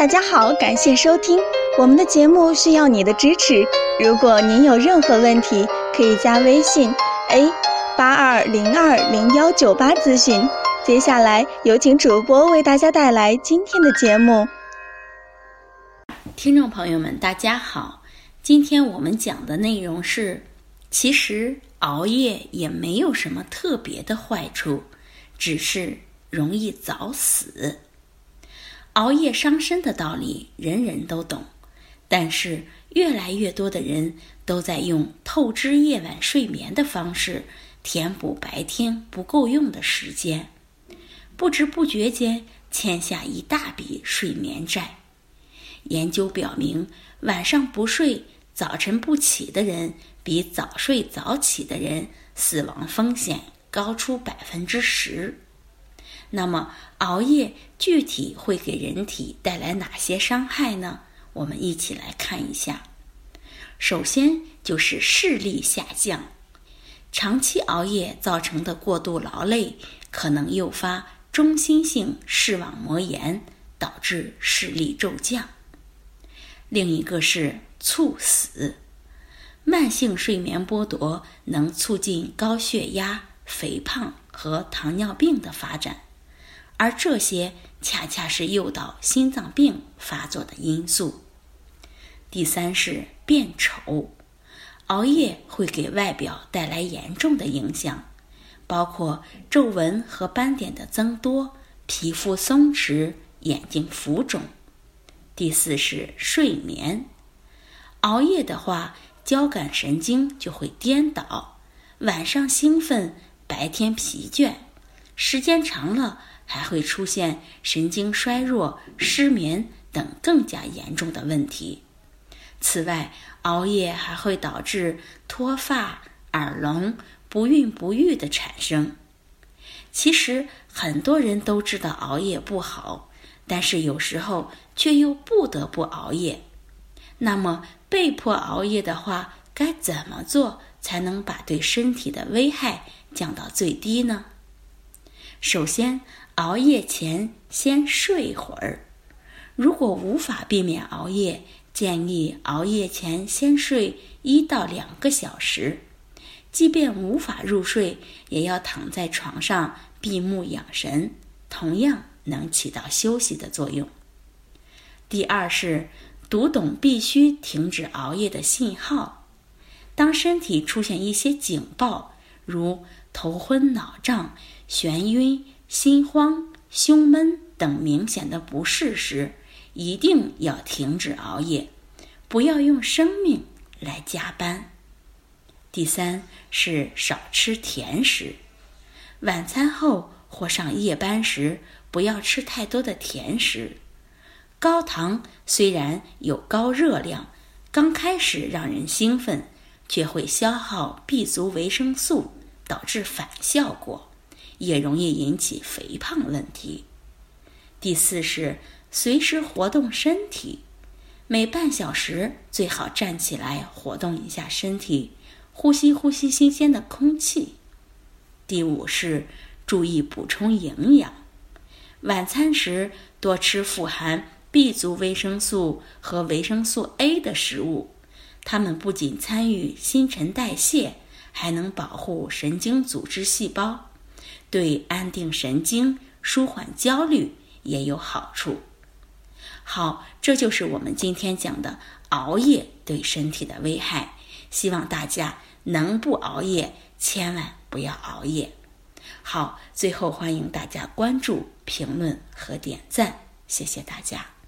大家好，感谢收听我们的节目，需要你的支持。如果您有任何问题，可以加微信 a 八二零二零幺九八咨询。接下来有请主播为大家带来今天的节目。听众朋友们，大家好，今天我们讲的内容是，其实熬夜也没有什么特别的坏处，只是容易早死。熬夜伤身的道理人人都懂，但是越来越多的人都在用透支夜晚睡眠的方式填补白天不够用的时间，不知不觉间欠下一大笔睡眠债。研究表明，晚上不睡、早晨不起的人，比早睡早起的人死亡风险高出百分之十。那么，熬夜具体会给人体带来哪些伤害呢？我们一起来看一下。首先就是视力下降，长期熬夜造成的过度劳累可能诱发中心性视网膜炎，导致视力骤降。另一个是猝死，慢性睡眠剥夺能促进高血压、肥胖和糖尿病的发展。而这些恰恰是诱导心脏病发作的因素。第三是变丑，熬夜会给外表带来严重的影响，包括皱纹和斑点的增多、皮肤松弛、眼睛浮肿。第四是睡眠，熬夜的话，交感神经就会颠倒，晚上兴奋，白天疲倦，时间长了。还会出现神经衰弱、失眠等更加严重的问题。此外，熬夜还会导致脱发、耳聋、不孕不育的产生。其实，很多人都知道熬夜不好，但是有时候却又不得不熬夜。那么，被迫熬夜的话，该怎么做才能把对身体的危害降到最低呢？首先，熬夜前先睡会儿。如果无法避免熬夜，建议熬夜前先睡一到两个小时。即便无法入睡，也要躺在床上闭目养神，同样能起到休息的作用。第二是读懂必须停止熬夜的信号。当身体出现一些警报，如头昏脑胀、眩晕。心慌、胸闷等明显的不适时，一定要停止熬夜，不要用生命来加班。第三是少吃甜食，晚餐后或上夜班时不要吃太多的甜食。高糖虽然有高热量，刚开始让人兴奋，却会消耗 B 族维生素，导致反效果。也容易引起肥胖问题。第四是随时活动身体，每半小时最好站起来活动一下身体，呼吸呼吸新鲜的空气。第五是注意补充营养，晚餐时多吃富含 B 族维生素和维生素 A 的食物，它们不仅参与新陈代谢，还能保护神经组织细胞。对安定神经、舒缓焦虑也有好处。好，这就是我们今天讲的熬夜对身体的危害。希望大家能不熬夜，千万不要熬夜。好，最后欢迎大家关注、评论和点赞，谢谢大家。